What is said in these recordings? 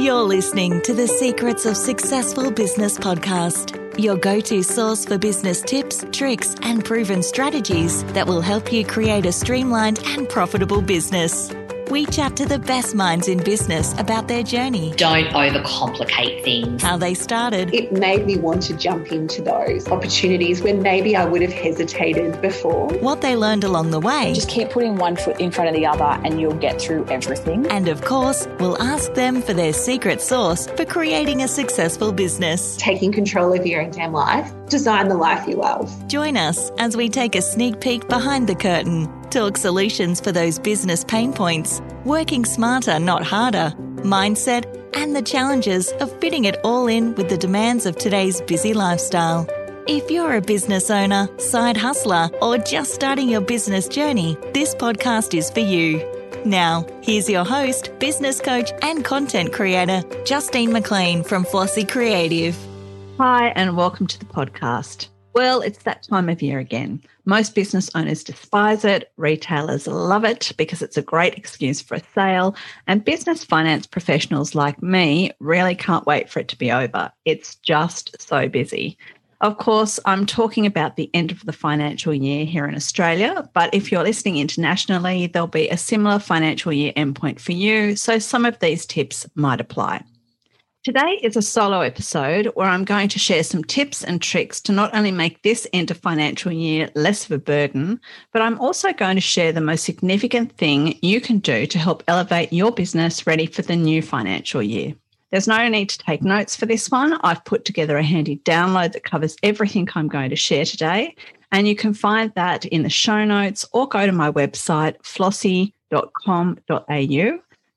You're listening to the Secrets of Successful Business podcast, your go to source for business tips, tricks, and proven strategies that will help you create a streamlined and profitable business. We chat to the best minds in business about their journey, Don't overcomplicate things. how they started, it made me want to jump into those opportunities when maybe I would have hesitated before. what they learned along the way, Just keep putting one foot in front of the other and you'll get through everything. and of course, we'll ask them for their secret sauce for creating a successful business. Taking control of your own damn life, design the life you love. Join us as we take a sneak peek behind the curtain, talk solutions for those business pain points, working smarter, not harder, mindset, and the challenges of fitting it all in with the demands of today's busy lifestyle. If you're a business owner, side hustler, or just starting your business journey, this podcast is for you. Now, here's your host, business coach, and content creator, Justine McLean from Flossi Creative. Hi, and welcome to the podcast. Well, it's that time of year again. Most business owners despise it, retailers love it because it's a great excuse for a sale, and business finance professionals like me really can't wait for it to be over. It's just so busy. Of course, I'm talking about the end of the financial year here in Australia, but if you're listening internationally, there'll be a similar financial year endpoint for you, so some of these tips might apply. Today is a solo episode where I'm going to share some tips and tricks to not only make this end of financial year less of a burden, but I'm also going to share the most significant thing you can do to help elevate your business ready for the new financial year. There's no need to take notes for this one. I've put together a handy download that covers everything I'm going to share today. And you can find that in the show notes or go to my website, flossi.com.au.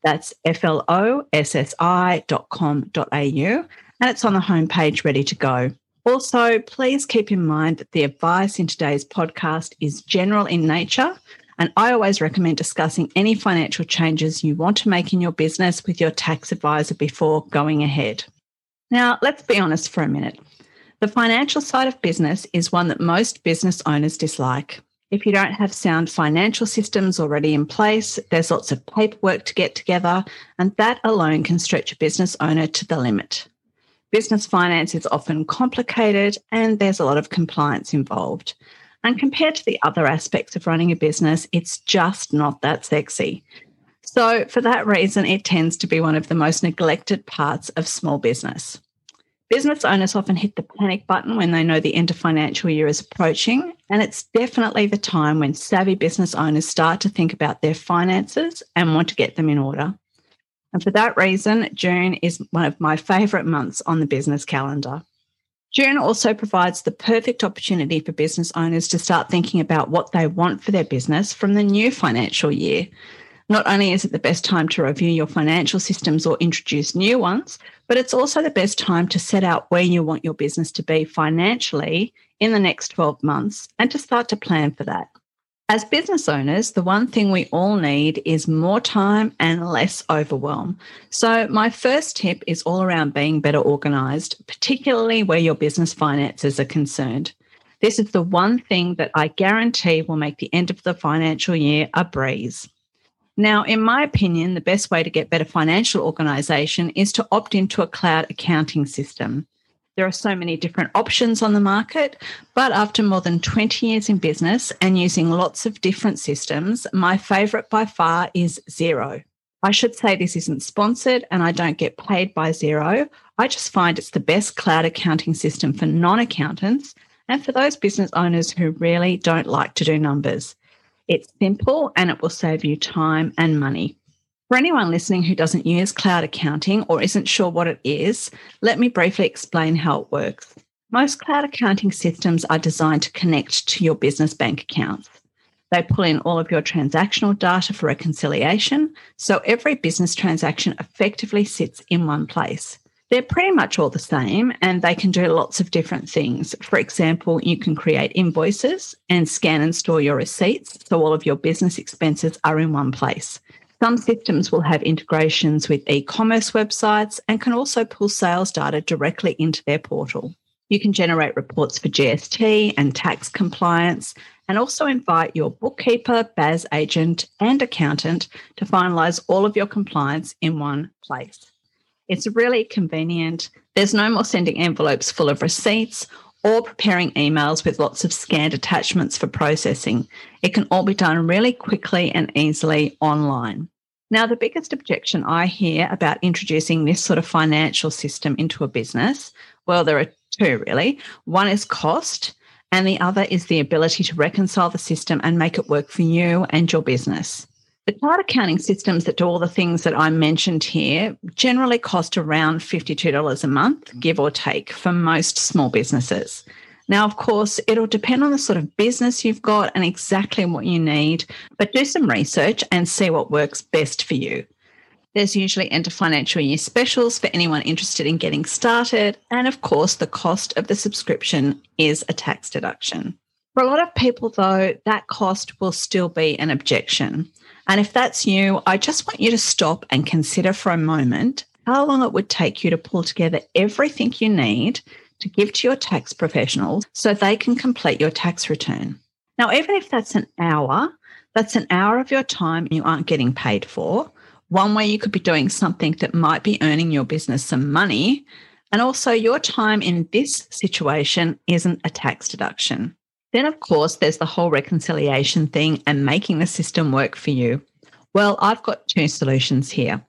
That's F L O S S I dot com dot au. And it's on the homepage ready to go. Also, please keep in mind that the advice in today's podcast is general in nature. And I always recommend discussing any financial changes you want to make in your business with your tax advisor before going ahead. Now, let's be honest for a minute. The financial side of business is one that most business owners dislike. If you don't have sound financial systems already in place, there's lots of paperwork to get together, and that alone can stretch a business owner to the limit. Business finance is often complicated and there's a lot of compliance involved. And compared to the other aspects of running a business, it's just not that sexy. So, for that reason, it tends to be one of the most neglected parts of small business. Business owners often hit the panic button when they know the end of financial year is approaching, and it's definitely the time when savvy business owners start to think about their finances and want to get them in order. And for that reason, June is one of my favourite months on the business calendar. June also provides the perfect opportunity for business owners to start thinking about what they want for their business from the new financial year. Not only is it the best time to review your financial systems or introduce new ones, but it's also the best time to set out where you want your business to be financially in the next 12 months and to start to plan for that. As business owners, the one thing we all need is more time and less overwhelm. So, my first tip is all around being better organized, particularly where your business finances are concerned. This is the one thing that I guarantee will make the end of the financial year a breeze. Now, in my opinion, the best way to get better financial organization is to opt into a cloud accounting system. There are so many different options on the market, but after more than 20 years in business and using lots of different systems, my favorite by far is Xero. I should say this isn't sponsored and I don't get paid by Xero. I just find it's the best cloud accounting system for non accountants and for those business owners who really don't like to do numbers. It's simple and it will save you time and money. For anyone listening who doesn't use cloud accounting or isn't sure what it is, let me briefly explain how it works. Most cloud accounting systems are designed to connect to your business bank accounts. They pull in all of your transactional data for reconciliation, so every business transaction effectively sits in one place. They're pretty much all the same and they can do lots of different things. For example, you can create invoices and scan and store your receipts so all of your business expenses are in one place. Some systems will have integrations with e commerce websites and can also pull sales data directly into their portal. You can generate reports for GST and tax compliance and also invite your bookkeeper, BAS agent, and accountant to finalise all of your compliance in one place. It's really convenient. There's no more sending envelopes full of receipts or preparing emails with lots of scanned attachments for processing. It can all be done really quickly and easily online. Now, the biggest objection I hear about introducing this sort of financial system into a business, well, there are two really. One is cost, and the other is the ability to reconcile the system and make it work for you and your business. The cloud accounting systems that do all the things that I mentioned here generally cost around $52 a month, give or take, for most small businesses. Now, of course, it'll depend on the sort of business you've got and exactly what you need, but do some research and see what works best for you. There's usually end of financial year specials for anyone interested in getting started. And of course, the cost of the subscription is a tax deduction. For a lot of people, though, that cost will still be an objection. And if that's you, I just want you to stop and consider for a moment how long it would take you to pull together everything you need to give to your tax professionals so they can complete your tax return. Now, even if that's an hour, that's an hour of your time you aren't getting paid for. One way you could be doing something that might be earning your business some money. And also, your time in this situation isn't a tax deduction. Then, of course, there's the whole reconciliation thing and making the system work for you. Well, I've got two solutions here.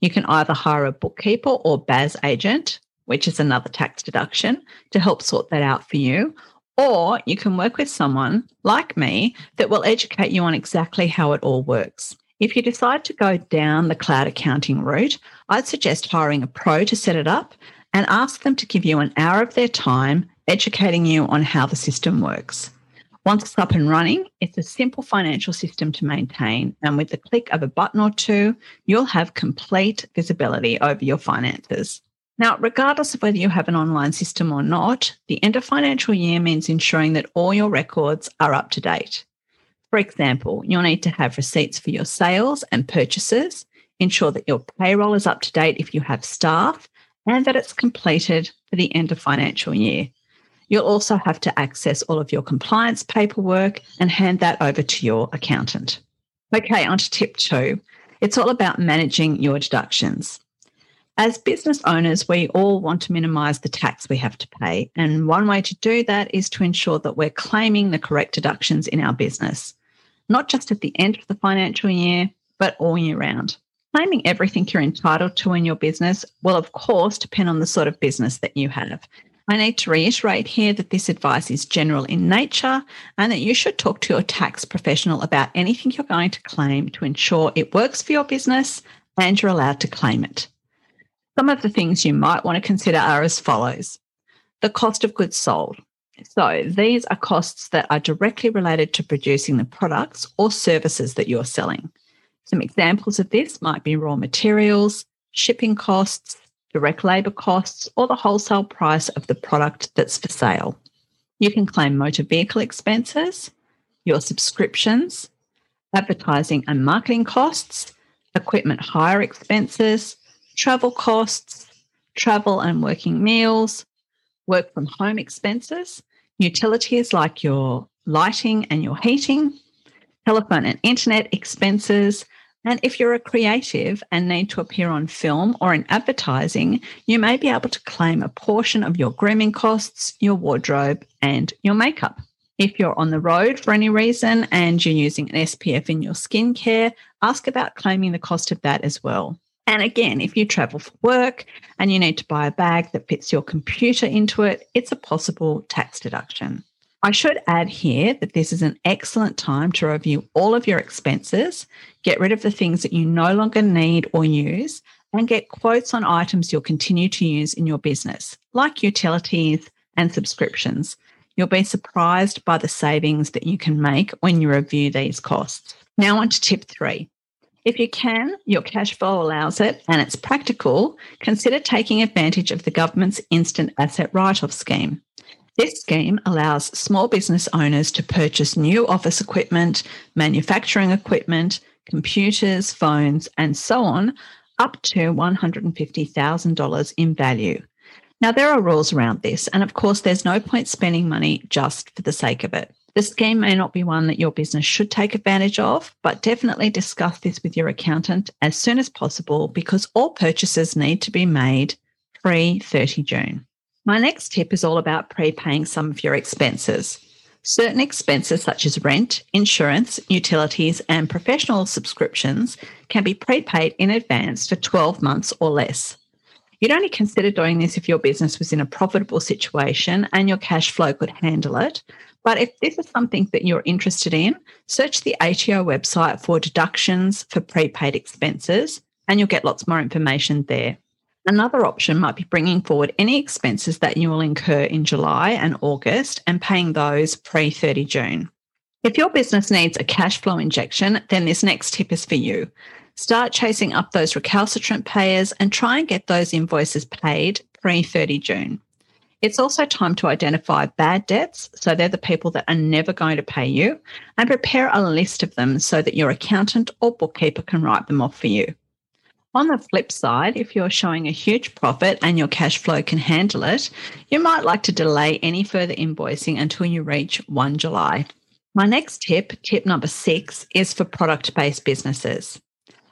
You can either hire a bookkeeper or BAS agent, which is another tax deduction, to help sort that out for you. Or you can work with someone like me that will educate you on exactly how it all works. If you decide to go down the cloud accounting route, I'd suggest hiring a pro to set it up and ask them to give you an hour of their time educating you on how the system works. Once it's up and running, it's a simple financial system to maintain. And with the click of a button or two, you'll have complete visibility over your finances. Now, regardless of whether you have an online system or not, the end of financial year means ensuring that all your records are up to date. For example, you'll need to have receipts for your sales and purchases, ensure that your payroll is up to date if you have staff, and that it's completed for the end of financial year. You'll also have to access all of your compliance paperwork and hand that over to your accountant. Okay, on to tip two. It's all about managing your deductions. As business owners, we all want to minimize the tax we have to pay. And one way to do that is to ensure that we're claiming the correct deductions in our business, not just at the end of the financial year, but all year round. Claiming everything you're entitled to in your business will, of course, depend on the sort of business that you have. I need to reiterate here that this advice is general in nature and that you should talk to your tax professional about anything you're going to claim to ensure it works for your business and you're allowed to claim it. Some of the things you might want to consider are as follows the cost of goods sold. So, these are costs that are directly related to producing the products or services that you're selling. Some examples of this might be raw materials, shipping costs, direct labour costs, or the wholesale price of the product that's for sale. You can claim motor vehicle expenses, your subscriptions, advertising and marketing costs, equipment hire expenses, travel costs, travel and working meals, work from home expenses, utilities like your lighting and your heating, telephone and internet expenses, and if you're a creative and need to appear on film or in advertising, you may be able to claim a portion of your grooming costs, your wardrobe, and your makeup. If you're on the road for any reason and you're using an SPF in your skincare, ask about claiming the cost of that as well. And again, if you travel for work and you need to buy a bag that fits your computer into it, it's a possible tax deduction. I should add here that this is an excellent time to review all of your expenses, get rid of the things that you no longer need or use, and get quotes on items you'll continue to use in your business, like utilities and subscriptions. You'll be surprised by the savings that you can make when you review these costs. Now, on to tip three. If you can, your cash flow allows it, and it's practical, consider taking advantage of the government's instant asset write off scheme. This scheme allows small business owners to purchase new office equipment, manufacturing equipment, computers, phones, and so on, up to $150,000 in value. Now, there are rules around this, and of course, there's no point spending money just for the sake of it. The scheme may not be one that your business should take advantage of, but definitely discuss this with your accountant as soon as possible because all purchases need to be made pre 30 June. My next tip is all about prepaying some of your expenses. Certain expenses, such as rent, insurance, utilities, and professional subscriptions, can be prepaid in advance for 12 months or less. You'd only consider doing this if your business was in a profitable situation and your cash flow could handle it. But if this is something that you're interested in, search the ATO website for deductions for prepaid expenses and you'll get lots more information there. Another option might be bringing forward any expenses that you will incur in July and August and paying those pre 30 June. If your business needs a cash flow injection, then this next tip is for you. Start chasing up those recalcitrant payers and try and get those invoices paid pre 30 June. It's also time to identify bad debts, so they're the people that are never going to pay you, and prepare a list of them so that your accountant or bookkeeper can write them off for you. On the flip side, if you're showing a huge profit and your cash flow can handle it, you might like to delay any further invoicing until you reach 1 July. My next tip, tip number six, is for product based businesses.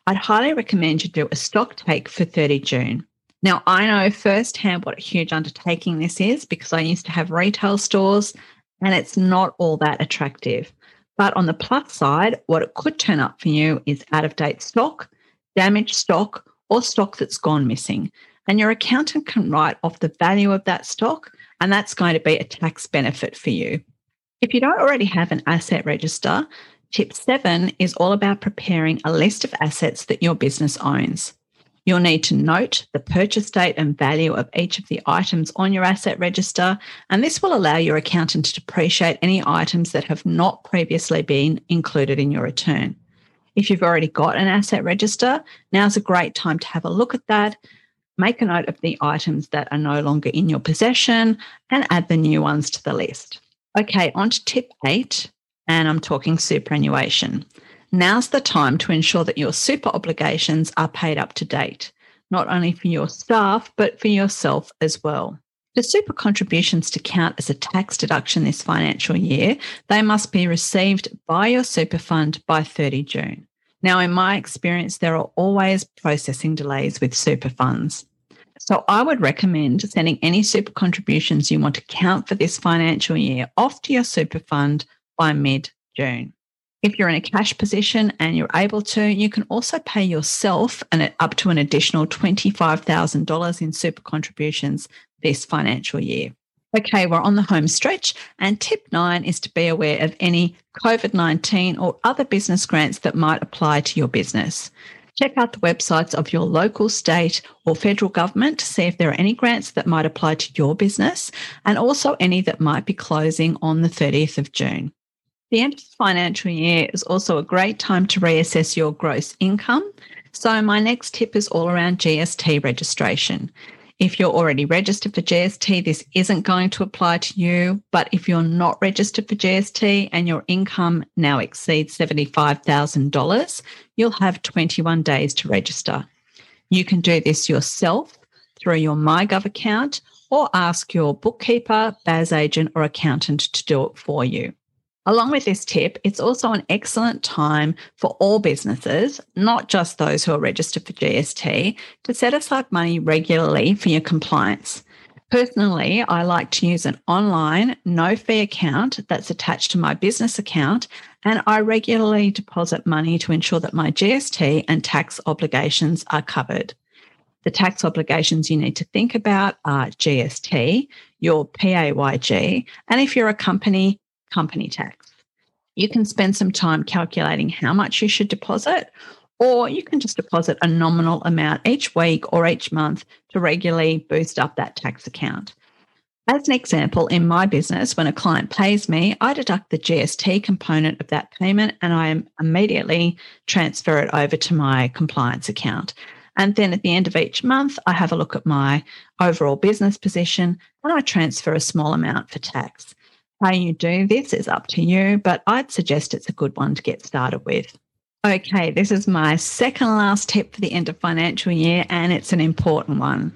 I'd highly recommend you do a stock take for 30 June. Now, I know firsthand what a huge undertaking this is because I used to have retail stores and it's not all that attractive. But on the plus side, what it could turn up for you is out of date stock damaged stock, or stock that's gone missing. And your accountant can write off the value of that stock, and that's going to be a tax benefit for you. If you don't already have an asset register, tip seven is all about preparing a list of assets that your business owns. You'll need to note the purchase date and value of each of the items on your asset register, and this will allow your accountant to depreciate any items that have not previously been included in your return. If you've already got an asset register, now's a great time to have a look at that. Make a note of the items that are no longer in your possession and add the new ones to the list. Okay, on to tip eight, and I'm talking superannuation. Now's the time to ensure that your super obligations are paid up to date, not only for your staff, but for yourself as well. For super contributions to count as a tax deduction this financial year, they must be received by your super fund by 30 June. Now, in my experience, there are always processing delays with super funds. So I would recommend sending any super contributions you want to count for this financial year off to your super fund by mid June. If you're in a cash position and you're able to, you can also pay yourself and up to an additional $25,000 in super contributions this financial year. Okay, we're on the home stretch, and tip nine is to be aware of any COVID 19 or other business grants that might apply to your business. Check out the websites of your local, state, or federal government to see if there are any grants that might apply to your business and also any that might be closing on the 30th of June. The end of the financial year is also a great time to reassess your gross income. So, my next tip is all around GST registration. If you're already registered for GST, this isn't going to apply to you. But if you're not registered for GST and your income now exceeds $75,000, you'll have 21 days to register. You can do this yourself through your MyGov account or ask your bookkeeper, BAS agent, or accountant to do it for you. Along with this tip, it's also an excellent time for all businesses, not just those who are registered for GST, to set aside money regularly for your compliance. Personally, I like to use an online no fee account that's attached to my business account, and I regularly deposit money to ensure that my GST and tax obligations are covered. The tax obligations you need to think about are GST, your PAYG, and if you're a company, company tax. You can spend some time calculating how much you should deposit, or you can just deposit a nominal amount each week or each month to regularly boost up that tax account. As an example, in my business, when a client pays me, I deduct the GST component of that payment and I immediately transfer it over to my compliance account. And then at the end of each month, I have a look at my overall business position and I transfer a small amount for tax. How you do this is up to you, but I'd suggest it's a good one to get started with. Okay, this is my second last tip for the end of financial year, and it's an important one.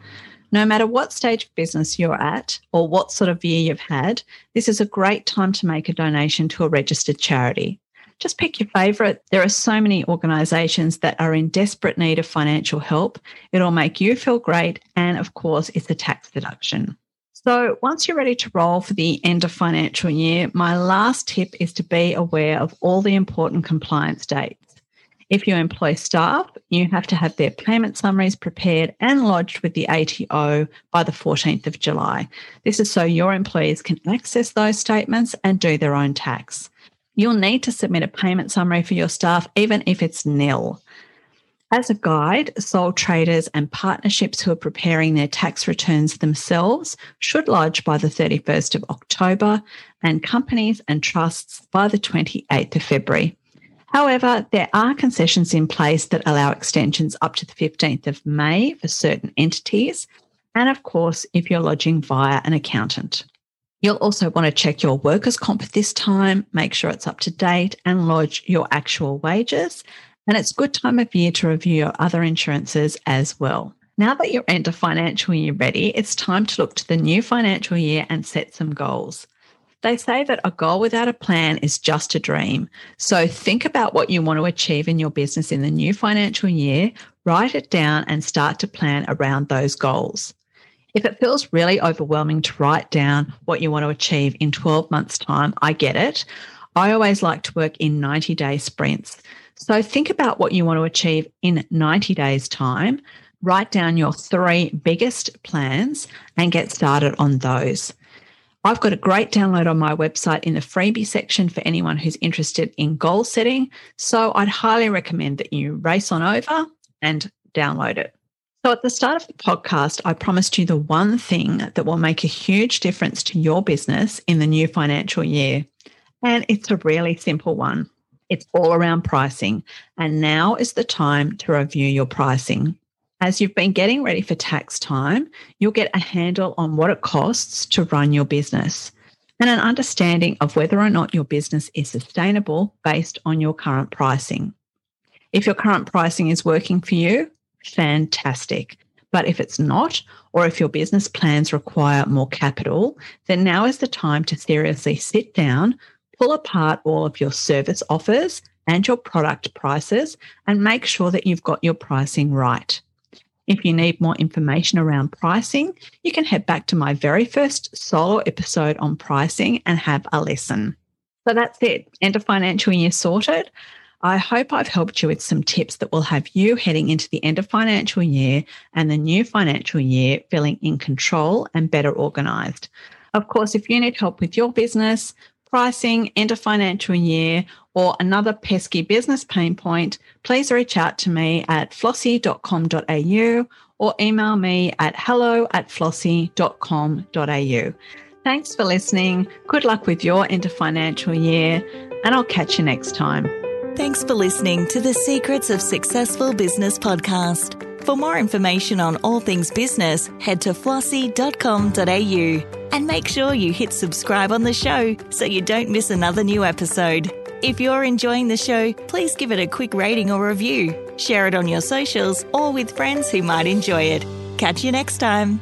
No matter what stage of business you're at or what sort of year you've had, this is a great time to make a donation to a registered charity. Just pick your favourite. There are so many organisations that are in desperate need of financial help. It'll make you feel great. And of course, it's a tax deduction. So, once you're ready to roll for the end of financial year, my last tip is to be aware of all the important compliance dates. If you employ staff, you have to have their payment summaries prepared and lodged with the ATO by the 14th of July. This is so your employees can access those statements and do their own tax. You'll need to submit a payment summary for your staff, even if it's nil. As a guide, sole traders and partnerships who are preparing their tax returns themselves should lodge by the 31st of October, and companies and trusts by the 28th of February. However, there are concessions in place that allow extensions up to the 15th of May for certain entities, and of course, if you're lodging via an accountant. You'll also want to check your workers' comp this time, make sure it's up to date, and lodge your actual wages. And it's a good time of year to review your other insurances as well. Now that you're of financial year ready, it's time to look to the new financial year and set some goals. They say that a goal without a plan is just a dream. So think about what you want to achieve in your business in the new financial year, write it down, and start to plan around those goals. If it feels really overwhelming to write down what you want to achieve in 12 months' time, I get it. I always like to work in 90 day sprints. So think about what you want to achieve in 90 days' time, write down your three biggest plans, and get started on those. I've got a great download on my website in the freebie section for anyone who's interested in goal setting. So I'd highly recommend that you race on over and download it. So at the start of the podcast, I promised you the one thing that will make a huge difference to your business in the new financial year. And it's a really simple one. It's all around pricing. And now is the time to review your pricing. As you've been getting ready for tax time, you'll get a handle on what it costs to run your business and an understanding of whether or not your business is sustainable based on your current pricing. If your current pricing is working for you, fantastic. But if it's not, or if your business plans require more capital, then now is the time to seriously sit down, pull apart all of your service offers and your product prices, and make sure that you've got your pricing right. If you need more information around pricing, you can head back to my very first solo episode on pricing and have a listen. So that's it. End of financial year sorted. I hope I've helped you with some tips that will have you heading into the end of financial year and the new financial year feeling in control and better organized. Of course, if you need help with your business, pricing, end of financial year, or another pesky business pain point, please reach out to me at flossi.com.au or email me at hello at flossi.com.au. Thanks for listening. Good luck with your end of financial year, and I'll catch you next time. Thanks for listening to the Secrets of Successful Business podcast. For more information on all things business, head to flossi.com.au and make sure you hit subscribe on the show so you don't miss another new episode. If you're enjoying the show, please give it a quick rating or review. Share it on your socials or with friends who might enjoy it. Catch you next time.